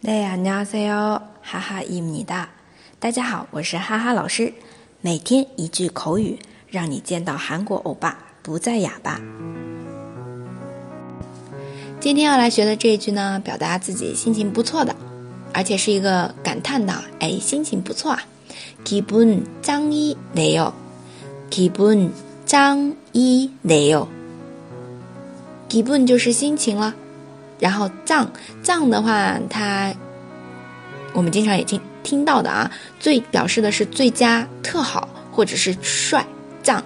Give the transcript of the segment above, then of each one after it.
네 안녕하세요. 하하입니다. 大家好，我是哈哈老师。每天一句口语，让你见到韩国欧巴不再哑巴。今天要来学的这一句呢，表达自己心情不错的，而且是一个感叹的，哎，心情不错啊。기분짱이네 요， 기분짱이네 요。 기분就是心情了。 然后藏藏的话，它我们经常也听听到的啊，最表示的是最佳、特好或者是帅藏，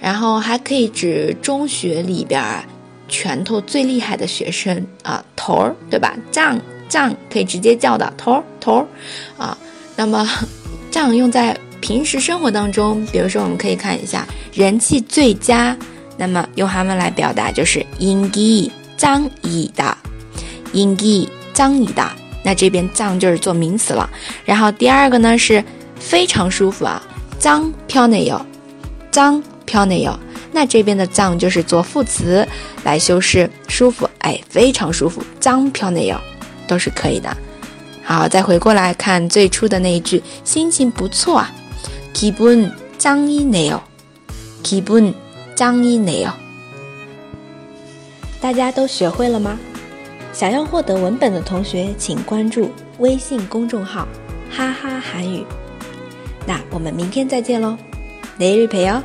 然后还可以指中学里边拳头最厉害的学生啊，头儿对吧？藏藏可以直接叫的头儿头儿啊。那么藏用在平时生活当中，比如说我们可以看一下人气最佳，那么用它们来表达就是인기 张一的，音기张一的，那这边脏就是做名词了。然后第二个呢是非常舒服啊，脏飘内요脏飘内요那这边的脏就是做副词来修饰舒服，哎，非常舒服，脏飘内요都是可以的。好，再回过来看最初的那一句，心情不错啊，기분짱이네 요， 기분짱이네 요。 大家都学会了吗？想要获得文本的同学，请关注微信公众号哈哈韩语。那我们明天再见喽，雷日陪哦。